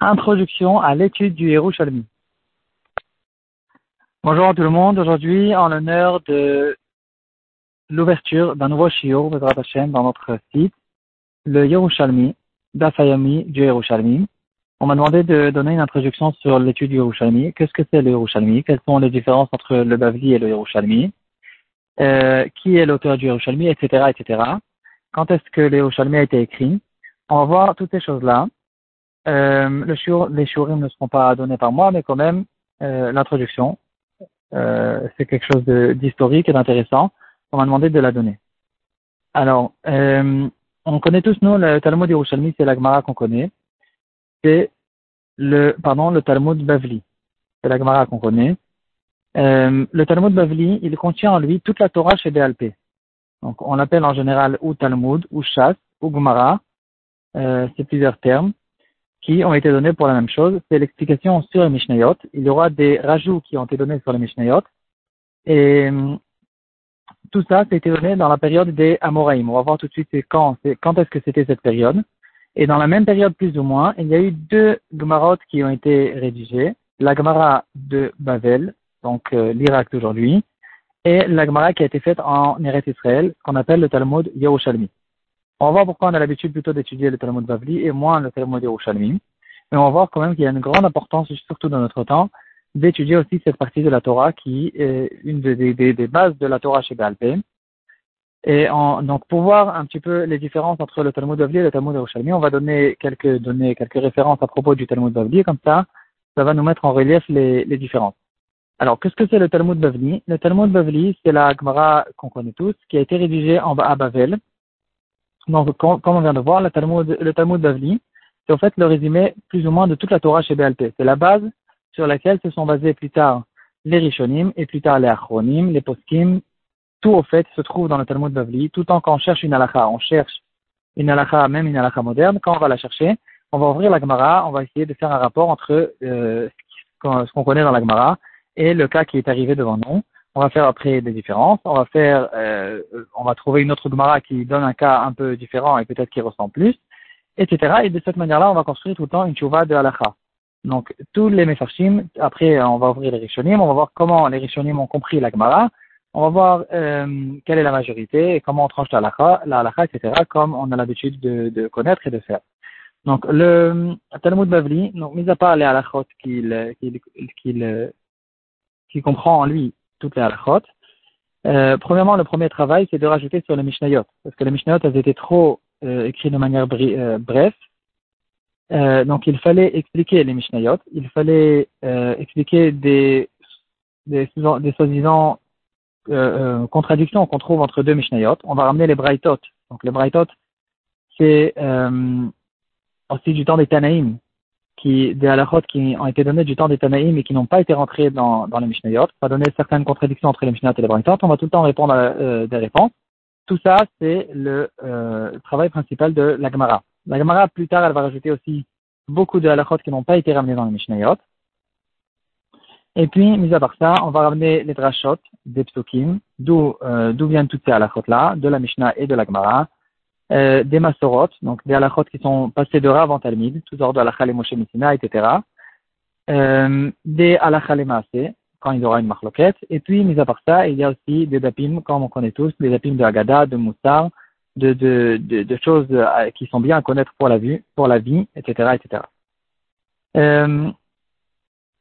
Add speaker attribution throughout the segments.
Speaker 1: Introduction à l'étude du Yerushalmi. Bonjour à tout le monde. Aujourd'hui, en l'honneur de l'ouverture d'un nouveau shiur, dans notre site, le Yerushalmi, d'Afayami du Yerushalmi. On m'a demandé de donner une introduction sur l'étude du Yerushalmi. Qu'est-ce que c'est le Yerushalmi? Quelles sont les différences entre le Bavli et le Yerushalmi? Euh, Qui est l'auteur du Yerushalmi, etc., etc. Quand est-ce que le Yerushalmi a été écrit? On va voir toutes ces choses-là. Euh, le les shurim ne seront pas donnés par moi, mais quand même, euh, l'introduction, euh, c'est quelque chose d'historique et d'intéressant. On m'a demandé de la donner. Alors, on connaît tous, nous, le Talmud Yerushalmi, c'est la Gemara qu'on connaît. C'est le, pardon, le Talmud Bavli. C'est la Gemara qu'on connaît. Euh, le Talmud Bavli, il contient en lui toute la Torah chez BLP. Donc, on l'appelle en général ou Talmud, ou Shas, ou Gemara. Euh, c'est plusieurs termes qui ont été donnés pour la même chose. C'est l'explication sur les Mishnayot. Il y aura des rajouts qui ont été donnés sur les Mishnayot. Et hum, tout ça, ça été donné dans la période des Amoraïm. On va voir tout de suite quand, est-ce que c'était cette période. Et dans la même période, plus ou moins, il y a eu deux Gemarot qui ont été rédigés. La Gemara de Bavel, donc euh, l'Irak d'aujourd'hui, et la Gemara qui a été faite en Eretz Israël, qu'on appelle le Talmud Yerushalmi. On va voir pourquoi on a l'habitude plutôt d'étudier le Talmud Bavli et moins le Talmud Yerushalmi. Mais on va voir quand même qu'il y a une grande importance, surtout dans notre temps, d'étudier aussi cette partie de la Torah qui est une des, bases de la Torah chez Balpé. Et donc, pour voir un petit peu les différences entre le Talmud Bavli et le Talmud Yerushalmi, on va donner quelques données, quelques références à propos du Talmud Bavli, comme ça, ça va nous mettre en relief les, les différences. Alors, qu'est-ce que c'est le Talmud Bavli? Le Talmud Bavli, c'est la Gemara qu'on connaît tous, qui a été rédigée en, à Bavel, donc, comme on vient de voir, le Talmud, le Talmud Bavli, c'est en fait le résumé plus ou moins de toute la Torah chez BLP. C'est la base sur laquelle se sont basés plus tard les Rishonim et plus tard les Achronim, les Poskim. Tout, au fait, se trouve dans le Talmud Bavli. Tout le temps qu'on cherche une halakha, on cherche une halakha, même une halakha moderne, quand on va la chercher, on va ouvrir la Gemara, on va essayer de faire un rapport entre euh, ce qu'on connaît dans la Gemara et le cas qui est arrivé devant nous on va faire après des différences, on va faire, euh, on va trouver une autre Gemara qui donne un cas un peu différent et peut-être qui ressemble plus, etc. Et de cette manière-là, on va construire tout le temps une chouva de halakha. Donc, tous les mefarshim, après, on va ouvrir les rishonim, on va voir comment les rishonim ont compris la Gemara, on va voir euh, quelle est la majorité et comment on tranche la halakha, la halakha, etc., comme on a l'habitude de, connaître et de faire. Donc, le Talmud Bavli, donc, mis à part les halakhot qu'il qu'il qu'il comprend en lui toutes les halachot. Euh, premièrement, le premier travail, c'est de rajouter sur les Mishnayot, parce que les Mishnayot, elles étaient trop euh, écrites de manière euh, bref. Euh, donc, il fallait expliquer les Mishnayot, il fallait euh, expliquer des soi-disant contradictions qu'on trouve entre deux Mishnayot. On va ramener les Braithot. Donc, les Braithot, c'est aussi du temps des Tanaïm qui, des halachot qui ont été donnés du temps des Tanaïm et qui n'ont pas été rentrés dans, dans les Mishnayot. Va donner certaines contradictions entre les Mishnayot et les Braithot. On va tout le temps répondre à, euh, des réponses. Tout ça, c'est le euh, travail principal de la Gemara. La Gemara, plus tard, elle va rajouter aussi beaucoup de halachot qui n'ont pas été ramenés dans les Mishnayot. Et puis, mis à part ça, on va ramener les drashot des psukim, d'où euh, d'où viennent toutes ces halachot-là, de la Mishnah et de la Gemara. Euh, des Masorot, donc des halachot qui sont passés de Rav en Talmud, tous ordres halachal et Moshe Messina, etc. Euh, des halachal et quand il y aura une marloquette. Et puis, mis à part ça, il y a aussi des dapim, comme on connaît tous, des dapim de Haggadah, de Moussar, de, de, de, de, choses euh, qui sont bien à connaître pour la vie, pour la vie, etc., etc. Euh,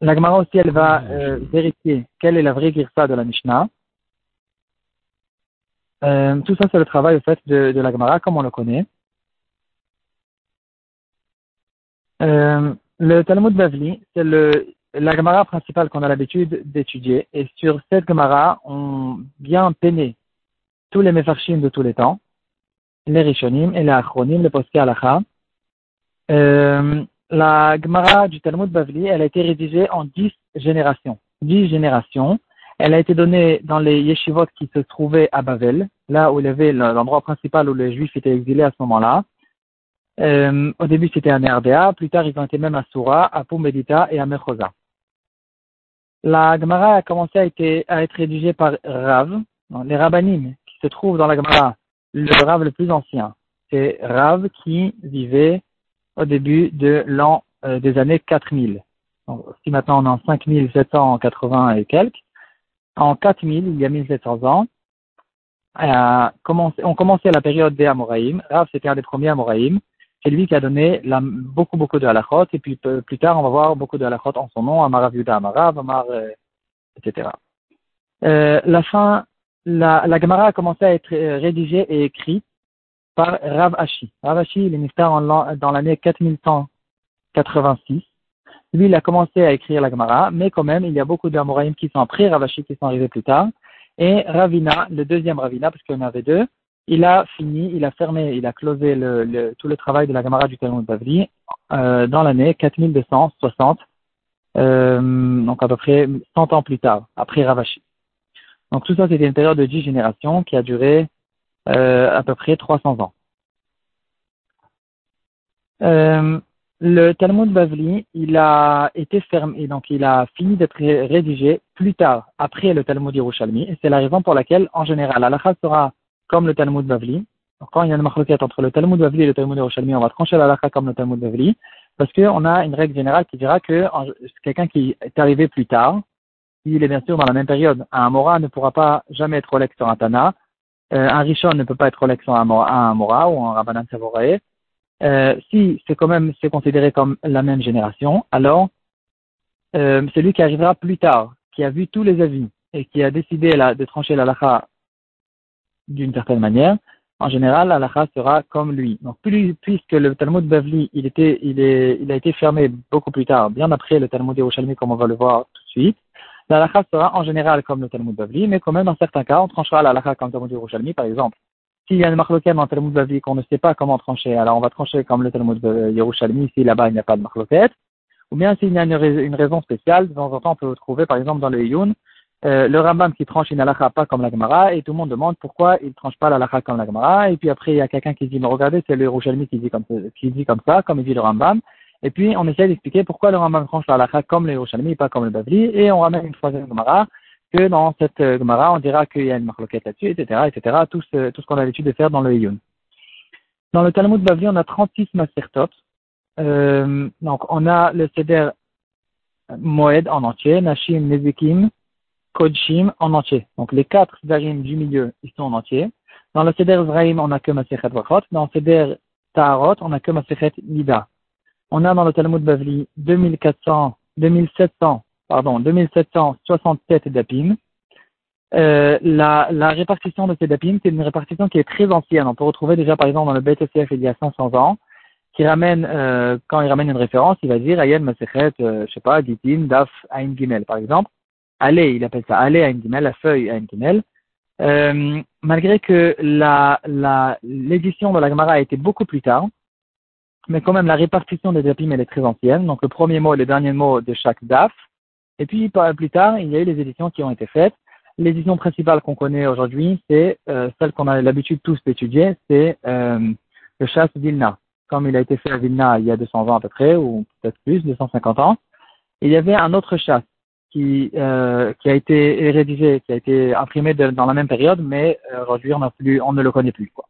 Speaker 1: la Gemara aussi, elle va euh, vérifier quelle est la vraie girsa de la Mishnah. Euh, tout ça, c'est le travail fait de, la Gemara, comme on le connaît. Euh, le Talmud Bavli, c'est la Gemara principale qu'on a l'habitude d'étudier. Et sur cette Gemara, on bien peiné tous les Mefarshim de tous les temps, les Rishonim et les Achronim, les Poské Alacha. Euh, la Gemara du Talmud Bavli, elle a été rédigée en dix générations. Dix générations. Elle a été donnée dans les yeshivot qui se trouvaient à Bavel, là où il y avait l'endroit principal où les juifs étaient exilés à ce moment-là. Euh, au début, c'était à Nerdea, plus tard, ils ont été même à Soura, à Pumbedita et à Mechosa. La Gemara a commencé à, à être rédigée par Rav, les Rabbanim qui se trouvent dans la Gemara, le Rav le plus ancien. C'est Rav qui vivait au début de l'an euh, des années 4000. Donc, si maintenant on est en 5780 et quelques, en 4000, il y a 1700 ans, euh, on commençait la période des Amoraïm. Rav, c'était un des premiers Amoraïm. C'est lui qui a donné beaucoup, beaucoup de halachot. Et puis plus tard, on va voir beaucoup de halachot en son nom, Amarav Yuda Amarav, Amar, euh, etc. Euh, la fin, la, Gemara a commencé à être rédigée et écrite par Rav Ashi. Rav Ashi, il est dans l'année 4186. Lui, il a commencé à écrire la Gemara, mais quand même, il y a beaucoup d'Amoraïm qui sont après Rav Ashi, qui sont arrivés plus tard. Et Ravina, le deuxième Ravina, parce qu'il y en avait deux, il a fini, il a fermé, il a closé le, tout le travail de la Gemara du Talmud Bavli euh, dans l'année 4260, euh, donc à peu près 100 ans plus tard, après Ravashi. Donc tout ça, c'était une période de 10 générations qui a duré euh, à peu près 300 ans. Le Talmud Bavli, il a été fermé, donc il a fini d'être rédigé plus tard, après le Talmud Yerushalmi, et c'est la raison pour laquelle, en général, l'alakha sera comme le Talmud Bavli. Donc, quand il y a une marloquette entre le Talmud Bavli et le Talmud Yerushalmi, on va trancher l'alakha comme le Talmud Bavli, parce qu'on a une règle générale qui dira que quelqu'un qui est arrivé plus tard, il est bien sûr dans la même période, un Mora ne pourra pas jamais être Rolex sur un Tana, euh, un Rishon ne peut pas être Rolex sur un Mora, ou un Rabbanan Savorae, euh, si c'est quand même c'est considéré comme la même génération, alors euh, celui qui arrivera plus tard, qui a vu tous les avis et qui a décidé de trancher la lacha d'une certaine manière, en général, la lacha sera comme lui. Donc, puisque le Talmud Bavli, il, était, il, est, il a été fermé beaucoup plus tard, bien après le Talmud Yerushalmi, comme on va le voir tout de suite, la lacha sera en général comme le Talmud Bavli, mais quand même, dans certains cas, on tranchera la lacha comme le Talmud Yerushalmi, par exemple. S'il y a une marloquette dans le Talmud Bavli qu'on ne sait pas comment trancher, alors on va trancher comme le Talmud Yerushalmi, si là-bas il n'y a pas de marloquette. Ou bien s'il y a une, raison spéciale, de temps en temps on peut trouver par exemple dans le Yun, euh, le Rambam qui tranche une halakha pas comme la Gemara, et tout le monde demande pourquoi il ne tranche pas la comme la Gemara, et puis après il y a quelqu'un qui dit, mais regardez, c'est le Yerushalmi qui dit comme, ça, comme il dit le Rambam, et puis on essaie d'expliquer pourquoi le Rambam tranche la comme le Yerushalmi, pas comme le Bavli, et on ramène une troisième Gemara, que dans cette euh, Gemara, on dira qu'il y a une marloquette là-dessus, etc., etc., tout ce, tout ce qu'on a l'habitude de faire dans le Yun. Dans le Talmud Bavli, on a 36 Mastertops. Euh, donc, on a le Seder Moed en entier, Nashim, Nezikim, Kodshim en entier. Donc, les quatre Sedarim du milieu, ils sont en entier. Dans le Seder Zraim, on n'a que Masechet Vachot. Dans le Seder Taharot, on n'a que Masechet Nida. On a dans le Talmud Bavli 2400, 2700 pardon, 2767 dapim. Euh, la, la, répartition de ces dapim, c'est une répartition qui est très ancienne. On peut retrouver déjà, par exemple, dans le BTCF il y a 500 ans, qui ramène, euh, quand il ramène une référence, il va dire Ayen Masechet, euh, je sais pas, Gitin, Daf, Ain Gimel, par exemple. Allez, il appelle ça Allez Ain Gimel, la feuille Ain Gimel. Euh, malgré que la, la, l'édition de la Gemara a été beaucoup plus tard, mais quand même la répartition des dapim elle est très ancienne. Donc le premier mot et le dernier mot de chaque daf, et puis plus tard, il y a eu les éditions qui ont été faites. L'édition principale qu'on connaît aujourd'hui, c'est euh, celle qu'on a l'habitude tous d'étudier, c'est euh, le chasse Vilna. Comme il a été fait à Vilna il y a 200 ans à peu près, ou peut-être plus, 250 ans, il y avait un autre chasse qui, euh, qui a été rédigé, qui a été imprimé dans la même période, mais euh, aujourd'hui on, plus, on ne le connaît plus. Quoi.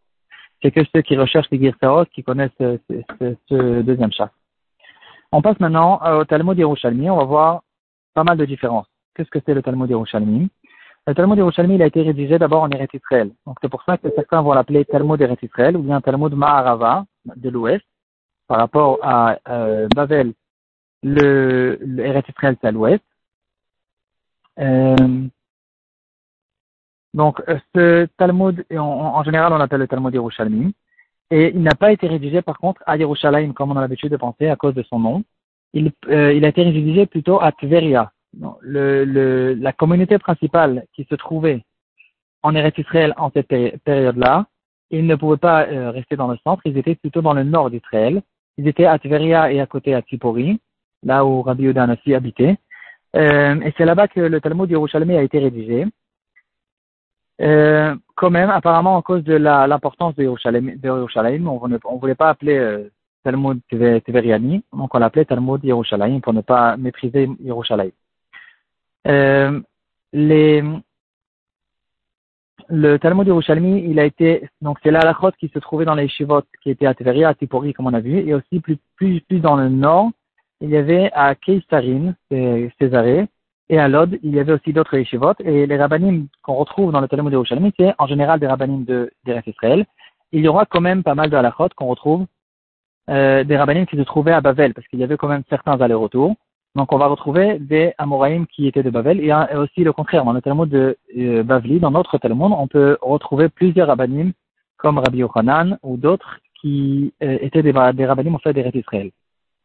Speaker 1: C'est que ceux qui recherchent les Girsaot qui connaissent ce, ce, ce deuxième chasse. On passe maintenant au Talmud Yerushalmi. On va voir pas mal de différences. Qu'est-ce que c'est le Talmud Yerushalmi? Le Talmud Yerushalmi, il a été rédigé d'abord en Eretz Israël. Donc c'est pour ça que certains vont l'appeler Talmud Eretz Israël ou bien Talmud Maharava de l'Ouest par rapport à euh, Babel. Le, le Eretz Israël, c'est à l'Ouest. Euh, donc ce Talmud, en, général, on l'appelle le Talmud Yerushalmi. Et il n'a pas été rédigé par contre à Yerushalayim comme on a l'habitude de penser à cause de son nom il, euh, il a été rédigé plutôt à Tveria. La communauté principale qui se trouvait en Eretz Israël en cette période-là, ils ne pouvaient pas euh, rester dans le centre, ils étaient plutôt dans le nord d'Israël. Ils étaient à Tveria et à côté à Tzipori, là où Rabbi Yehuda aussi habitait. Euh, et c'est là-bas que le Talmud Yerushalmi a été rédigé. Euh, quand même, apparemment, à cause de l'importance de Yerushalayim, on ne voulait pas appeler Talmud Tveriani, donc on l'appelait Talmud Yerushalayim pour ne pas mépriser Yerushalayim. Euh, le Talmud Yerushalmi, il a été, donc c'est la qui se trouvait dans les Shivot qui étaient à Tveria, à Tipori, comme on a vu, et aussi plus, dans le nord, il y avait à Keisarin, Césarée, et à Lod, il y avait aussi d'autres yeshivot. Et les rabbinim qu'on retrouve dans le Talmud Yerushalmi, c'est en général des rabbinim de d'Eretz Israël. Il y aura quand même pas mal de qu'on retrouve euh, des rabbinim qui se trouvaient à Bavel, parce qu'il y avait quand même certains allers-retours. Donc on va retrouver des Amoraïm qui étaient de Bavel, et, aussi le contraire, dans le Talmud de euh, Bavli, dans notre Talmud, on peut retrouver plusieurs rabbinim, comme Rabbi Yochanan ou d'autres, qui euh, étaient des, des rabbinim en fait d'Eretz Israël.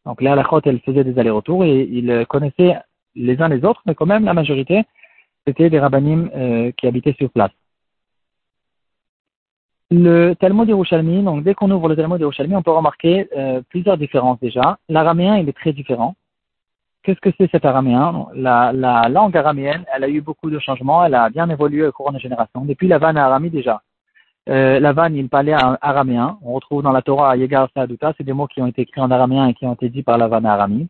Speaker 1: Donc les halachot, elles faisaient des allers-retours, et ils connaissaient les uns les autres, mais quand même la majorité, c'était des rabbinim euh, qui habitaient sur place. Le Talmud Yerushalmi, donc dès qu'on ouvre le Talmud Yerushalmi, on peut remarquer euh, plusieurs différences déjà. L'araméen, il est très différent. Qu'est-ce que c'est cet araméen? La, la, langue araméenne, elle a eu beaucoup de changements, elle a bien évolué au cours des générations. Depuis la vanne aramie déjà. Euh, la vanne, il parlait araméen. On retrouve dans la Torah Yegar Saaduta, c'est des mots qui ont été écrits en araméen et qui ont été dits par la vanne aramie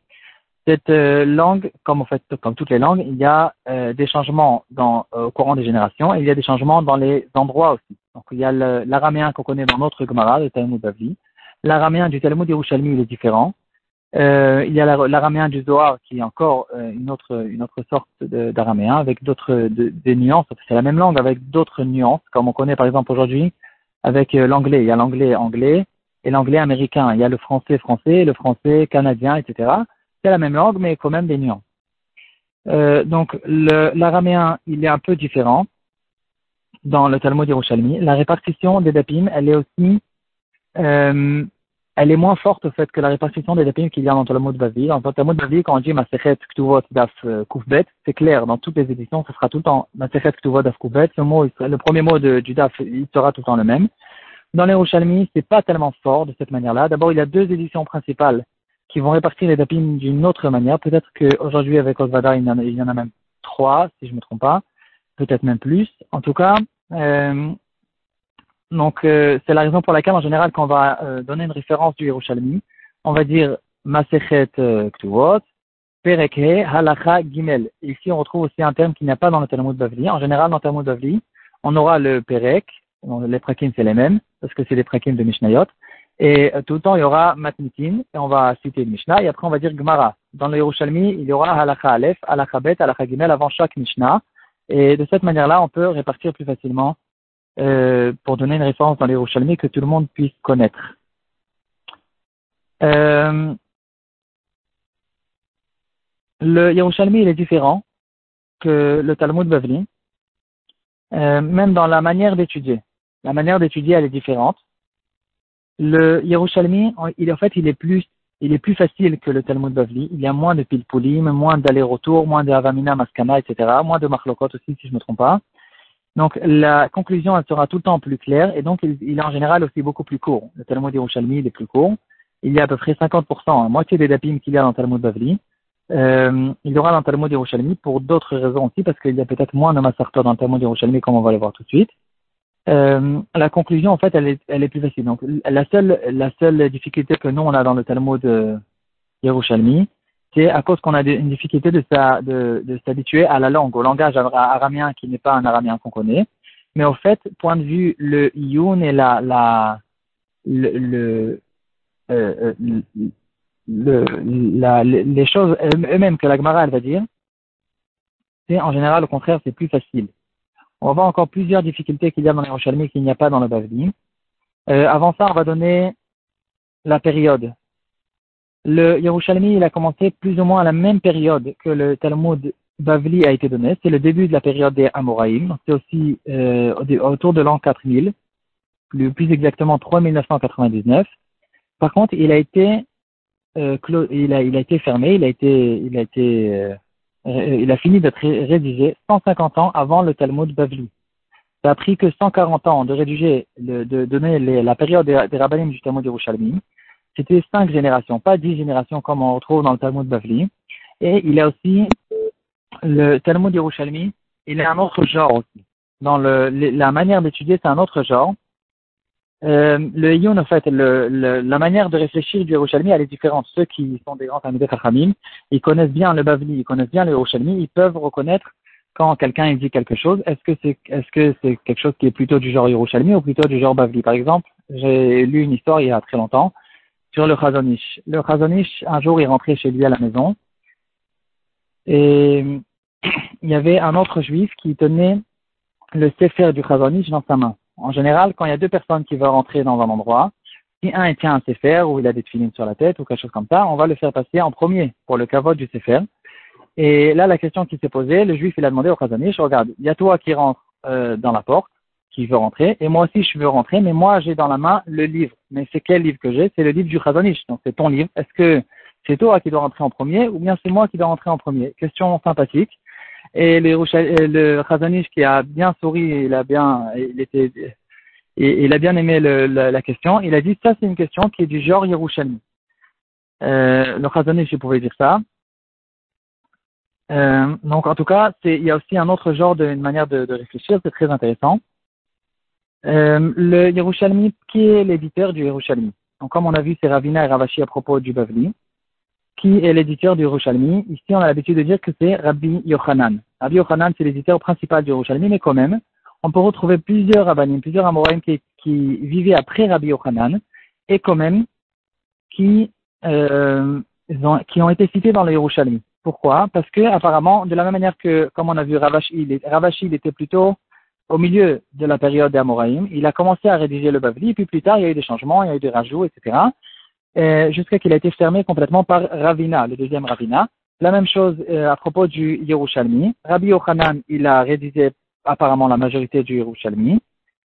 Speaker 1: cette euh, langue, comme en fait, comme toutes les langues, il y a euh, des changements au courant des générations et il y a des changements dans les endroits aussi. Donc il y a l'araméen qu'on connaît dans notre Gemara, le Talmud Bavli. L'araméen du Talmud Yerushalmi, il est différent. il y a l'araméen du Zohar qui est encore une autre une autre sorte d'araméen avec d'autres des nuances. C'est la même langue avec d'autres nuances, comme on connaît par exemple aujourd'hui avec l'anglais. Il y a l'anglais anglais et l'anglais américain. Il y a le français français, le français canadien, etc. C'est la même langue, mais quand même des nuances. Euh, donc, l'araméen, il est un peu différent dans le Talmud Yerushalmi. La répartition des dapim, elle est aussi, euh, elle est moins forte au fait que la répartition des dapim qu'il y a dans le Talmud Bavli. Dans le Talmud Bavli, quand on dit Masechet Ktuvot Daf euh, Kufbet, c'est clair, dans toutes les éditions, ce sera tout le temps Masechet Ktuvot Daf Kufbet. Le, mot, le premier mot du Daf, il sera tout le temps le même. Dans les Yerushalmi, c'est pas tellement fort de cette manière-là. D'abord, il y a deux éditions principales qui vont répartir les dapim d'une autre manière. Peut-être qu'aujourd'hui, avec Osvada, il, il y en a même trois, si je me trompe pas. Peut-être même plus. En tout cas, euh, donc euh, c'est la raison pour laquelle, en général, quand on va euh, donner une référence du Yerushalmi, on va dire Masechet Ktuvot, Perekhe, Halacha, Gimel. Ici, on retrouve aussi un terme qui n'y a pas dans le Talmud Bavli. En général, dans le Talmud Bavli, on aura le Perek, les prakim c'est les mêmes, parce que c'est les prakim de Mishnayot. Et tout le temps, il y aura Matnitin, et on va citer le Mishnah, et après on va dire Gemara. Dans le Yerushalmi, il y aura Halakha Aleph, Halakha Bet, Halakha Gimel avant chaque Mishnah. Et de cette manière-là, on peut répartir plus facilement euh, pour donner une référence dans le Yerushalmi que tout le monde puisse connaître. Euh, le Yerushalmi, il est différent que le Talmud Bavli, euh, même dans la manière d'étudier. La manière d'étudier, elle est différente le Yerushalmi, il, en fait, il est plus, il est plus facile que le Talmud Bavli. Il y a moins de pilpulim, moins d'aller-retour, moins de avamina maskana, etc. Moins de machlokot aussi, si je ne me trompe pas. Donc, la conclusion, elle sera tout le temps plus claire, et donc, il, est en général aussi beaucoup plus court. Le Talmud Yerushalmi, il est plus court. Il y a à peu près 50%, moitié des dapim qu'il y a dans le Talmud Bavli. Euh, il y aura dans le Talmud Yerushalmi pour d'autres raisons aussi, parce qu'il y a peut-être moins de massacres dans le Talmud Yerushalmi, comme on va le voir tout de suite. Euh, la conclusion, en fait, elle est, elle est plus facile. Donc, la seule, la seule difficulté que nous, on a dans le Talmud de Yerushalmi, c'est à cause qu'on a une difficulté de, s'habituer à la langue, au langage araméen qui n'est pas un araméen qu'on connaît. Mais au fait, point de vue, le yun et la, la, le, le, euh, le, la, les choses eux-mêmes que la Gemara, elle va dire, c'est en général, au contraire, c'est plus facile. On va voir encore plusieurs difficultés qu'il y a dans les Yerushalmi qu'il n'y a pas dans le Bavli. Euh, avant ça, on va donner la période. Le Yerushalmi, il a commencé plus ou moins à la même période que le Talmud Bavli a été donné. C'est le début de la période des Amoraïm. C'est aussi euh, autour de l'an 4000, plus, exactement 3999. Par contre, il a été euh, il, a, été fermé, il a été, il a été il a fini d'être rédigé 150 ans avant le Talmud Bavli. Ça a pris que 140 ans de rédiger, de, donner la période des, des du Talmud Yerushalmi. C'était cinq générations, pas dix générations comme on retrouve dans le Talmud Bavli. Et il a aussi le Talmud Yerushalmi, il est un autre genre aussi. Dans le, la manière d'étudier, c'est un autre genre. Euh, le Yun, en fait, le, la manière de réfléchir du Yerushalmi, elle est différente. Ceux qui sont des grands de Chachamim, ils connaissent bien le Bavli, ils connaissent bien le Yerushalmi, ils peuvent reconnaître quand quelqu'un dit quelque chose, est-ce que c'est est-ce que c'est quelque chose qui est plutôt du genre Yerushalmi ou plutôt du genre Bavli? Par exemple, j'ai lu une histoire il y a très longtemps sur le Chazonish. Le Chazonish, un jour, il rentrait chez lui à la maison et il y avait un autre juif qui tenait le Sefer du Chazonish dans sa main. En général, quand il y a deux personnes qui veulent rentrer dans un endroit, si un tient un Sefer ou il a des filines sur la tête ou quelque chose comme ça, on va le faire passer en premier pour le kavod du Sefer. Et là, la question qui s'est posée, le juif, il a demandé au Chazonish, regarde, il y a toi qui rentre euh, dans la porte, qui veut rentrer, et moi aussi je veux rentrer, mais moi j'ai dans la main le livre. Mais c'est quel livre que j'ai? C'est le livre du Chazonish, donc c'est ton livre. Est-ce que c'est toi qui dois rentrer en premier, ou bien c'est moi qui dois rentrer en premier? Question sympathique. Et le, le Chazonish qui a bien souri, il a bien, il était, il a bien aimé le, la, question. Il a dit ça c'est une question qui est du genre Yerushalmi. Euh, le Chazonish il pouvait dire ça. Euh, donc en tout cas, il y a aussi un autre genre de une manière de, réfléchir, c'est très intéressant. Euh, le Yerushalmi, qui est l'éditeur du Yerushalmi? Donc comme on a vu, c'est Ravina et Ravashi à propos du Bavli. Qui est l'éditeur du Yerushalmi Ici, on a l'habitude de dire que c'est Rabbi Yochanan. Rabbi Yochanan, c'est l'éditeur principal du Yerushalmi, mais quand même, on peut retrouver plusieurs rabbinim, plusieurs amoraim qui, vivaient après Rabbi Yochanan, et quand même, qui, euh, ont, été cités dans le Yerushalmi. Pourquoi? Parce que apparemment, de la même manière que, comme on a vu Ravashi, il était plutôt au milieu de la période d'Amoraïm. Il a commencé à rédiger le Bavli, puis plus tard, il y a eu des changements, il y a eu des rajouts, etc. Jusqu'à qu'il a été fermé complètement par Ravina, le deuxième Ravina. La même chose euh, à propos du Yerushalmi. Rabbi Yochanan, il a rédigé apparemment la majorité du Yerushalmi.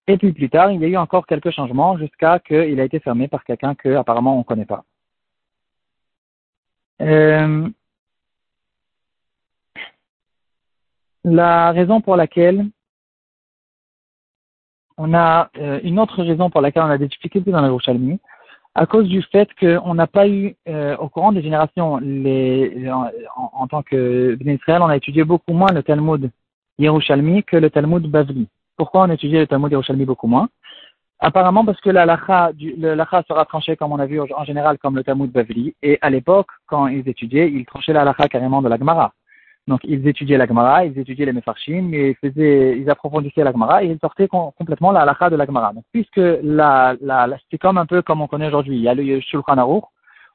Speaker 1: Et puis plus tard, il y a eu encore quelques changements jusqu'à qu'il a été fermé par quelqu'un que apparemment on ne connaît pas. Euh, la raison pour laquelle on a euh, une autre raison pour laquelle on a des difficultés dans le Yerushalmi, à cause du fait qu'on n'a pas eu, euh, au courant des générations, en, tant que Israël, on a étudié beaucoup moins le Talmud Yerushalmi que le Talmud Bavli. Pourquoi on a étudié le Talmud Yerushalmi beaucoup moins? Apparemment parce que la lacha, le lacha sera tranché, comme on a vu en général, comme le Talmud Bavli. Et à l'époque, quand ils étudiaient, ils tranchaient la lacha carrément de la Gemara. Donc, ils étudiaient la Gemara, ils étudiaient les Mefarshim, et ils, faisaient, ils approfondissaient la Gemara, et ils sortaient complètement la halakha de la Gemara. Donc, puisque la, la, c'est comme un peu comme on connaît aujourd'hui, il y a le Shulchan Aruch,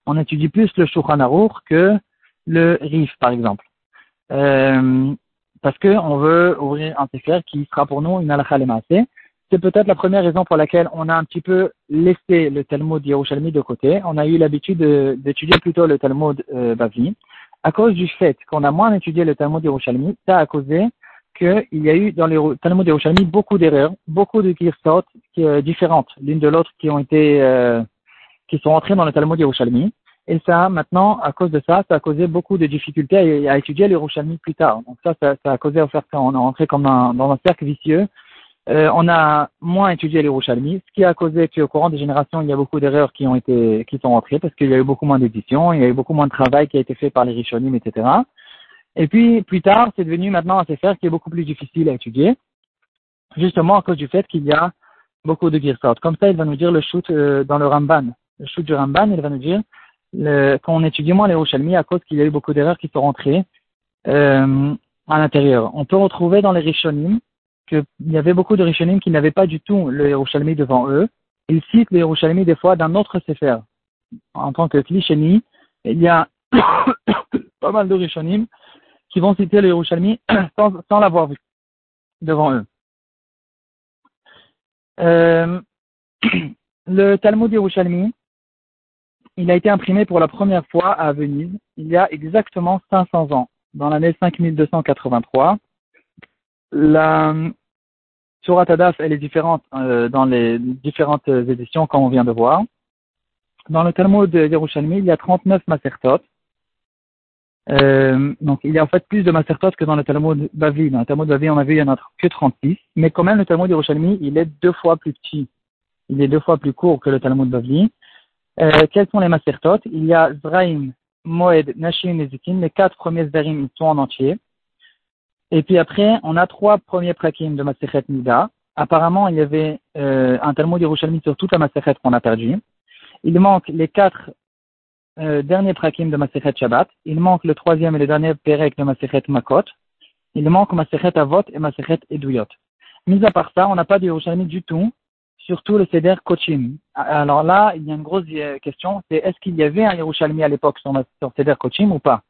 Speaker 1: on étudie plus le Shulchan Aruch que le Rif, par exemple. Euh, parce que on veut ouvrir un sefer qui sera pour nous une halakha lemaaseh. C'est peut-être la première raison pour laquelle on a un petit peu laissé le Talmud Yerushalmi de côté. On a eu l'habitude d'étudier plutôt le Talmud euh, à cause du fait qu'on a moins étudié le Talmud Yerushalmi, ça a causé qu'il y a eu dans le Talmud Yerushalmi beaucoup d'erreurs, beaucoup de girsot euh, différentes l'une de l'autre qui ont été, euh, qui sont entrées dans le Talmud Yerushalmi. Et ça, maintenant, à cause de ça, ça a causé beaucoup de difficultés à, étudier le Yerushalmi plus tard. Donc ça, ça, a causé à faire qu'on est entré comme dans un cercle vicieux euh, on a moins étudié les Rouchalmi, ce qui a causé qu'au courant des générations, il y a beaucoup d'erreurs qui ont été, qui sont entrées parce qu'il y a eu beaucoup moins d'éditions, il y a eu beaucoup moins de travail qui a été fait par les Rishonim, etc. Et puis, plus tard, c'est devenu maintenant un faire qui est beaucoup plus difficile à étudier, justement à cause du fait qu'il y a beaucoup de girsot. Comme ça, il va nous dire le shoot euh, dans le Ramban. Le shoot du Ramban, il va nous dire qu'on étudie moins les Rouchalmi à cause qu'il y a eu beaucoup d'erreurs qui sont rentrées euh, à l'intérieur. On peut retrouver dans les Rishonim qu'il y avait beaucoup de Rishonim qui n'avaient pas du tout le Yerushalmi devant eux. Ils citent le Yerushalmi des fois d'un autre Sefer. En tant que Klisheni, il y a pas mal de Rishonim qui vont citer le Yerushalmi sans, sans l'avoir vu devant eux. Euh, le Talmud Yerushalmi, il a été imprimé pour la première fois à Venise il y a exactement 500 ans, dans l'année 5283 la Surat Adaf, elle est différente euh, dans les différentes éditions, comme on vient de voir. Dans le Talmud de Yerushalmi, il y a 39 Masertot. Euh, donc, il y a en fait plus de Masertot que dans le Talmud Bavi. Dans le Talmud Bavi, on a vu, il y en a que 36. Mais quand même, le Talmud Yerushalmi, il est deux fois plus petit. Il est deux fois plus court que le Talmud Bavi. Euh, quels sont les Masertot? Il y a Zraim, Moed, Nashim et Zikin. Les quatre premiers Zraim, ils sont en entier. Et puis après, on a trois premiers prakim de Masechet Nida. Apparemment, il y avait euh, un Talmud Yerushalmi sur toute la Masechet qu'on a perdu. Il manque les quatre euh, derniers prakim de Masechet Shabbat. Il manque le troisième et le dernier Perek de Masechet Makot. Il manque Masechet Avot et Masechet Eduyot. Mis à part ça, on n'a pas de Yerushalmi du tout surtout le Seder Kochim. Alors là, il y a une grosse euh, question, c'est est-ce qu'il y avait un Yerushalmi à l'époque sur, sur Seder Kochim ou pas?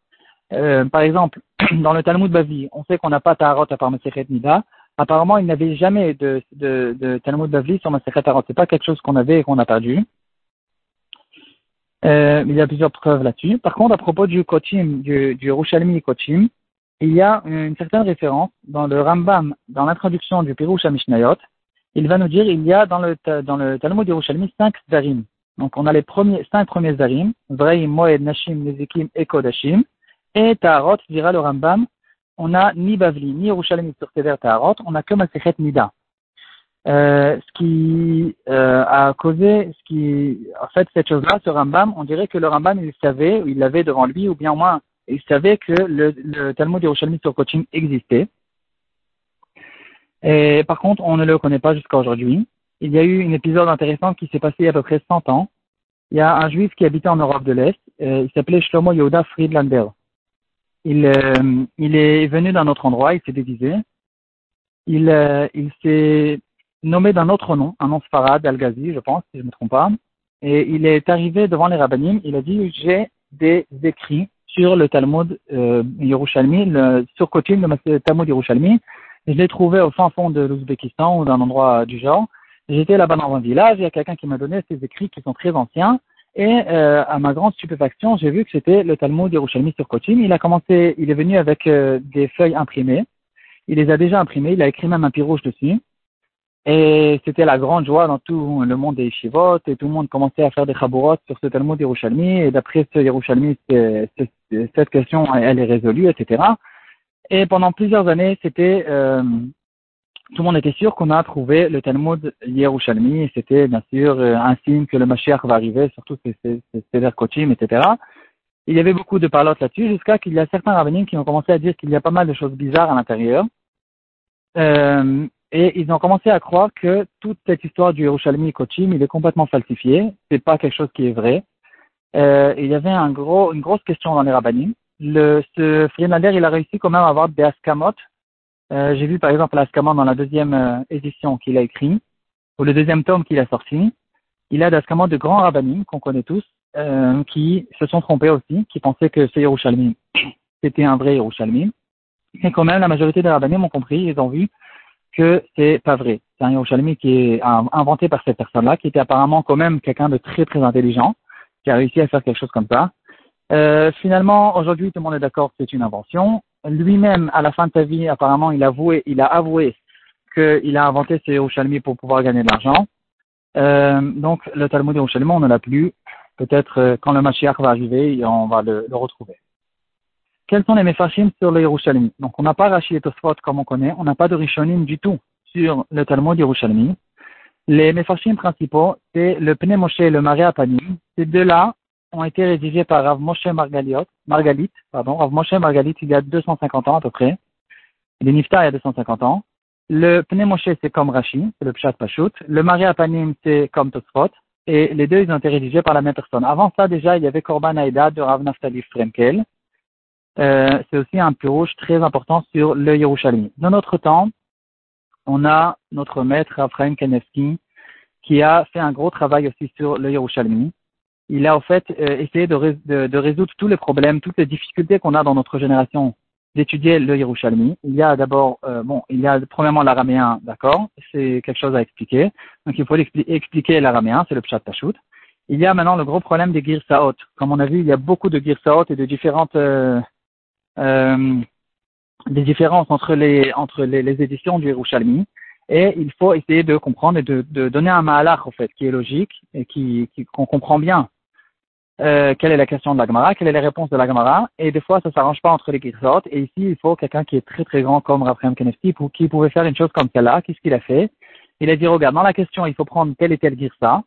Speaker 1: Euh, Par exemple, dans le Talmud Bavli, on sait qu'on n'a pas Taharot à part Masechet Nida. Apparemment, il n'y jamais de, de, de Talmud Bavli sur Masechet Taharot. C'est pas quelque chose qu'on avait et qu'on a perdu. Euh, il y a plusieurs preuves là-dessus. Par contre, à propos du Kochim, du, du Yerushalmi Kochim, il y a une certaine référence dans le Rambam, dans l'introduction du Pirush Mishnayot, il va nous dire il y a dans le, dans le Talmud cinq zarim. Donc on a les cinq premiers zarim, Vraim, Moed, Nashim, Nezikim et Kodashim. Et Taharot, dira le Rambam, on a ni Bavli, ni Yerushalmi sur Seder Taharot, on a que Masechet Nida. Euh, ce qui euh, a causé, ce qui, en fait, cette chose-là, ce Rambam, on dirait que le Rambam, il savait, il l'avait devant lui, ou bien au moins, il savait que le, le Talmud Yerushalmi sur Kochim existait. Et par contre, on ne le connaît pas jusqu'à aujourd'hui. Il y a eu un épisode intéressant qui s'est passé il y a à peu près 100 ans. Il y a un juif qui habitait en Europe de l'Est. Euh, il s'appelait Shlomo Yehuda Friedlander. Il, euh, il est venu d'un autre endroit, il s'est déguisé. Il, euh, s'est nommé d'un autre nom, un nom Sfarad, Al-Ghazi, je pense, si je ne me trompe pas. Et il est arrivé devant les rabbinim, il a dit, j'ai des écrits sur le Talmud euh, Yerushalmi, le, sur Kochim, le Talmud Yerushalmi, je l'ai trouvé au fin fond de l'Ouzbékistan ou d'un endroit du genre. J'étais là-bas dans un village, il y a quelqu'un qui m'a donné ces écrits qui sont très anciens. Et euh, à ma grande stupéfaction, j'ai vu que c'était le Talmud Yerushalmi sur Kochim. Il a commencé, il est venu avec euh, des feuilles imprimées. Il les a déjà imprimées, il a écrit même un rouge dessus. Et c'était la grande joie dans tout le monde des Yeshivot, et tout le monde commençait à faire des chabourot sur ce Talmud Yerushalmi, et d'après ce Yerushalmi, cette question, elle est résolue, etc. Et pendant plusieurs années, c'était euh, tout le monde était sûr qu'on a trouvé le Talmud Yerushalmi. Et c'était bien sûr euh, un signe que le Mashiach va arriver, surtout c'est vers Kochim, etc. Il y avait beaucoup de parlottes là-dessus, jusqu'à qu'il y a certains rabbinimes qui ont commencé à dire qu'il y a pas mal de choses bizarres à l'intérieur. Euh, et ils ont commencé à croire que toute cette histoire du Yerushalmi Kochim, il est complètement falsifié. C'est pas quelque chose qui est vrai. Euh, il y avait un gros, une grosse question dans les rabbinim le, ce Friedlander, il a réussi quand même à avoir des askamot. Euh, J'ai vu par exemple l'askamot dans la deuxième euh, édition qu'il a écrit, ou le deuxième tome qu'il a sorti. Il a des askamot de grands rabbinim qu'on connaît tous, euh, qui se sont trompés aussi, qui pensaient que ce Yerushalmi, c'était un vrai Yerushalmi. Et quand même, la majorité des rabbinim ont compris, ils ont vu que c'est pas vrai. C'est un Yerushalmi qui est inventé par cette personne-là, qui était apparemment quand même quelqu'un de très très intelligent, qui a réussi à faire quelque chose comme ça. Euh, finalement, aujourd'hui, tout le monde est d'accord que c'est une invention. Lui-même, à la fin de sa vie, apparemment, il a avoué, qu'il a inventé ce Yerushalmi pour pouvoir gagner de l'argent. Euh, donc, le Talmud Yerushalmi, on ne l'a plus. Peut-être euh, quand le Mashiach va arriver, on va le, retrouver. Quels sont les Mefarshim sur le Yerushalmi Donc, on n'a pas Rashi et Tosfot comme on connaît. On n'a pas de Rishonim du tout sur le Talmud Yerushalmi. Les Mefarshim principaux, c'est le Pnei Moshe et le Maria Panim. Ces deux-là, ont été rédigés par Rav Moshe Margaliot, Margalit, pardon, Rav Moshe Margalit il y a 250 ans à peu près. Il est Nifta il y a 250 ans. Le Pnei Moshe c'est comme Rashi, c'est le Pshat Pashut. Le Maria Panim c'est comme Tosfot. Et les deux ils ont été rédigés par la même personne. Avant ça déjà il y avait Korban Aïda de Rav Naftali Frenkel. Euh, c'est aussi un rouge très important sur le Yerushalmi. Dans notre temps, on a notre maître Raphaël Kanevski qui a fait un gros travail aussi sur le Yerushalmi il a en fait euh, essayé de, de, résoudre tous les problèmes, toutes les difficultés qu'on a dans notre génération d'étudier le Yerushalmi. Il y a d'abord, euh, bon, il y a premièrement l'araméen, d'accord, c'est quelque chose à expliquer. Donc il faut expliquer l'araméen, c'est le pshat tashut. Il y a maintenant le gros problème des girsaot. Comme on a vu, il y a beaucoup de girsaot et de différentes euh, euh, des différences entre les entre les, les éditions du Yerushalmi. Et il faut essayer de comprendre et de, de donner un mahalach, en fait, qui est logique et qui qu'on comprend bien euh, quelle est la question de la Gemara, quelle est la réponse de la Gemara, et des fois ça s'arrange pas entre les Girsot, et ici il faut quelqu'un qui est très très grand comme Raphaël Kenefti qui pouvait faire une chose comme celle-là, qu'est-ce qu'il a fait? Il a dit regarde, dans la question il faut prendre tel et tel Girsa,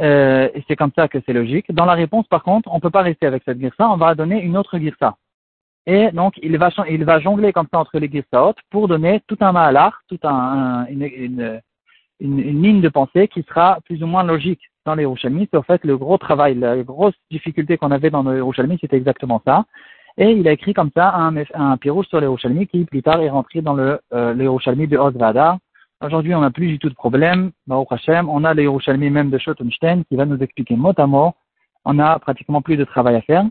Speaker 1: euh, et c'est comme ça que c'est logique. Dans la réponse par contre, on peut pas rester avec cette Girsa, on va donner une autre Girsa. Et donc il va, il va jongler comme ça entre les Girsot pour donner tout un Mahalar, tout un, une, une, une, ligne de pensée qui sera plus ou moins logique dans les Yerushalmi. C'est en fait le gros travail, la grosse difficulté qu'on avait dans Yerushalmi, c'était exactement ça. Et il a écrit comme ça un, un pirouge sur les qui plus tard est rentré dans le, euh, le de Osvada, Aujourd'hui, on n'a plus du tout de problème. Baruch Hashem, on a le même de Schottenstein qui va nous expliquer mot à mot. On a pratiquement plus de travail à faire.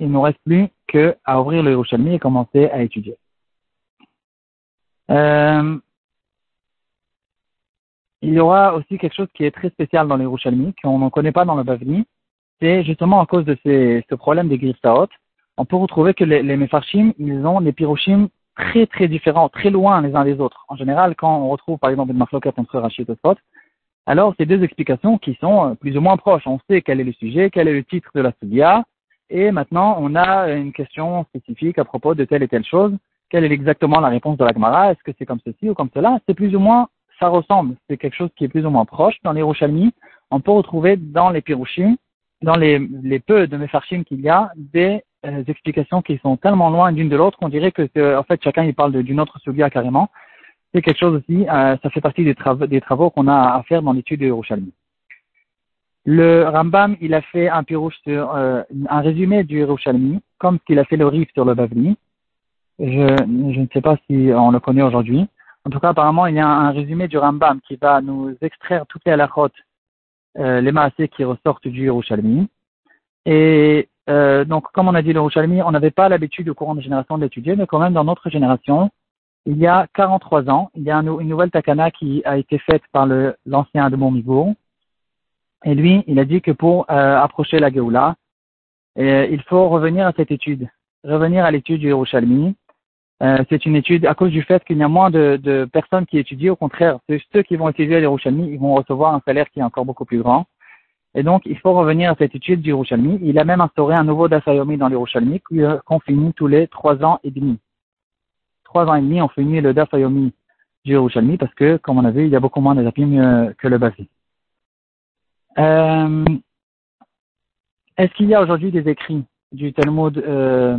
Speaker 1: Il ne nous reste plus qu'à ouvrir le et commencer à étudier. Euh, il y aura aussi quelque chose qui est très spécial dans les Yerushalmi, qu'on ne connaît pas dans le Bavli. C'est justement à cause de ces, ce problème des Griftaot. On peut retrouver que les, les ils ont les Piroshim très très différents, très loin les uns des autres. En général, quand on retrouve par exemple une marloquette entre Rachid et Tosfot, alors c'est deux explications qui sont euh, plus ou moins proches. On sait quel est le sujet, quel est le titre de la Sudia, et maintenant on a une question spécifique à propos de telle et telle chose. Quelle est exactement la réponse de la Gemara Est-ce que c'est comme ceci ou comme cela? C'est plus ou moins, ça ressemble. C'est quelque chose qui est plus ou moins proche. Dans les Rochalmi, on peut retrouver dans les Pirushim, dans les, peu de Mefarshim qu'il y a, des euh, explications qui sont tellement loin d'une de l'autre qu'on dirait que en fait chacun il parle d'une autre sugia carrément. C'est quelque chose aussi, euh, ça fait partie des, travaux qu'on a à faire dans l'étude de Yerushalmi. Le Rambam, il a fait un sur euh, un résumé du Yerushalmi, comme ce qu'il a fait le Rif sur le Bavli. Je ne sais pas si on le connaît aujourd'hui. En tout cas, apparemment, il y a un, résumé du Rambam qui va nous extraire toutes les halakhot, euh, les maasés qui ressortent du Yerushalmi. Et euh, donc, comme on a dit le Rouchalmi, on n'avait pas l'habitude au courant de génération d'étudier, mais quand même dans notre génération, il y a 43 ans, il y a une nouvelle takana qui a été faite par l'ancien de Montmigour. Et lui, il a dit que pour euh, approcher la Géoula, il faut revenir à cette étude, revenir à l'étude du Rouchalmi. c'est une étude à cause du fait qu'il y a moins de, de, personnes qui étudient. Au contraire, ceux qui vont étudier les Rouchalmi, ils vont recevoir un salaire qui est encore beaucoup plus grand. Et donc, il faut revenir à cette étude du Rouchalmi. Il a même instauré un nouveau Dasayomi dans les Rouchalmi qu'on finit tous les trois ans et demi. Trois ans et demi, on finit le Dasayomi du Rouchalmi parce que, comme on a vu, il y a beaucoup moins de euh, que le Basi. Euh, Est-ce qu'il y a aujourd'hui des écrits du Talmud euh,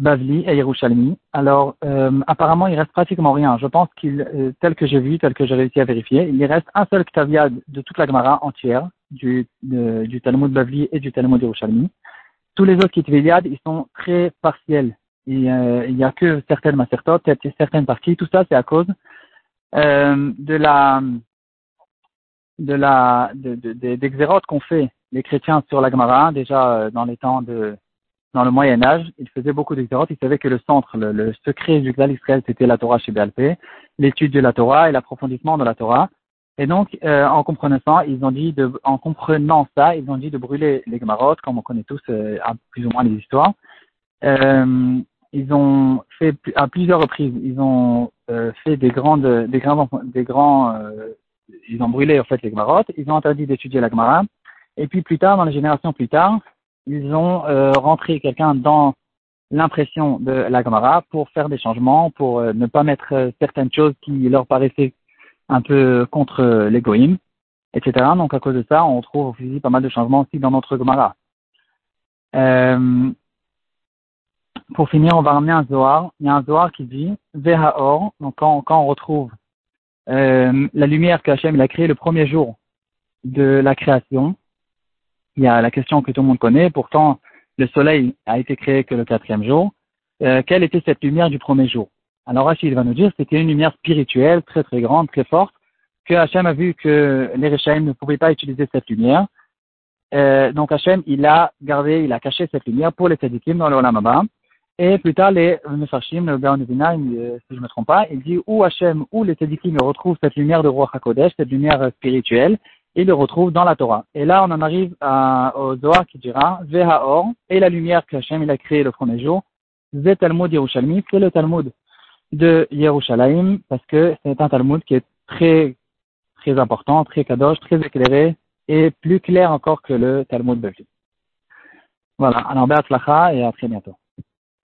Speaker 1: Bavli et Yerushalmi. Alors, euh, apparemment, il reste pratiquement rien. Je pense qu'il, euh, tel que j'ai vu, tel que j'ai réussi à vérifier, il reste un seul Ktaviad de toute la Gemara entière, du, du Talmud Bavli et du Talmud Yerushalmi. Tous les autres Ktaviad, ils sont très partiels. Euh, il n'y a que certaines macertotes, certaines parties. Tout ça, c'est à cause de la de la de, de, des xérotes qu'ont fait les chrétiens sur la Gemara, déjà dans les temps de dans le Moyen Âge, il faisait beaucoup d'exérotes. Il savait que le centre, le, secret du Glal Israël, c'était la Torah chez Béalpé, l'étude de la Torah et l'approfondissement de la Torah. Et donc, euh, en comprenant ça, ils ont dit de, en comprenant ça, ils ont dit de brûler les Gemarotes, comme on connaît tous euh, plus ou moins les histoires. Euh, ils ont fait à plusieurs reprises, ils ont euh, fait des grandes, des grands, des grands, ils ont brûlé en fait les Gemarotes. Ils ont interdit d'étudier la Gemara. Et puis plus tard, dans les générations plus tard, ils ont euh, rentré quelqu'un dans l'impression de la Gemara pour faire des changements, pour euh, ne pas mettre euh, certaines choses qui leur paraissaient un peu contre l'égoïme, etc. Donc à cause de ça, on trouve aussi pas mal de changements aussi dans notre Gemara. pour finir, on va ramener un Zohar. Il y a un Zohar qui dit Vehaor, donc quand, quand on retrouve la lumière qu'Hachem a créée le premier jour de la création, il y a la question que tout le monde connaît. Pourtant, le soleil a été créé que le quatrième jour. Euh, quelle était cette lumière du premier jour? Alors Rachid va nous dire c'était une lumière spirituelle très très grande, très forte, que Hachem a vu que les Réchaïm ne pouvaient pas utiliser cette lumière. Euh, donc Hachem, il a gardé, il a caché cette lumière pour les tzadikim dans le Olamaba. Et plus tard, les Mefashim, le Gaon euh, si je ne me trompe pas, il dit où Hachem, où les tzadikim retrouvent cette lumière de Roi HaKodesh, cette lumière spirituelle, il le retrouve dans la Torah. Et là, on en arrive à, au Zohar qui dira Vehaor et la lumière que Hachem il a créée le premier jour. Zé Talmud Yerushalmi, c'est le Talmud de Yerushalayim parce que c'est un Talmud qui est très très important, très kadosh, très éclairé et plus clair encore que le Talmud Bavli. Voilà, alors Be'atzlacha et à très bientôt.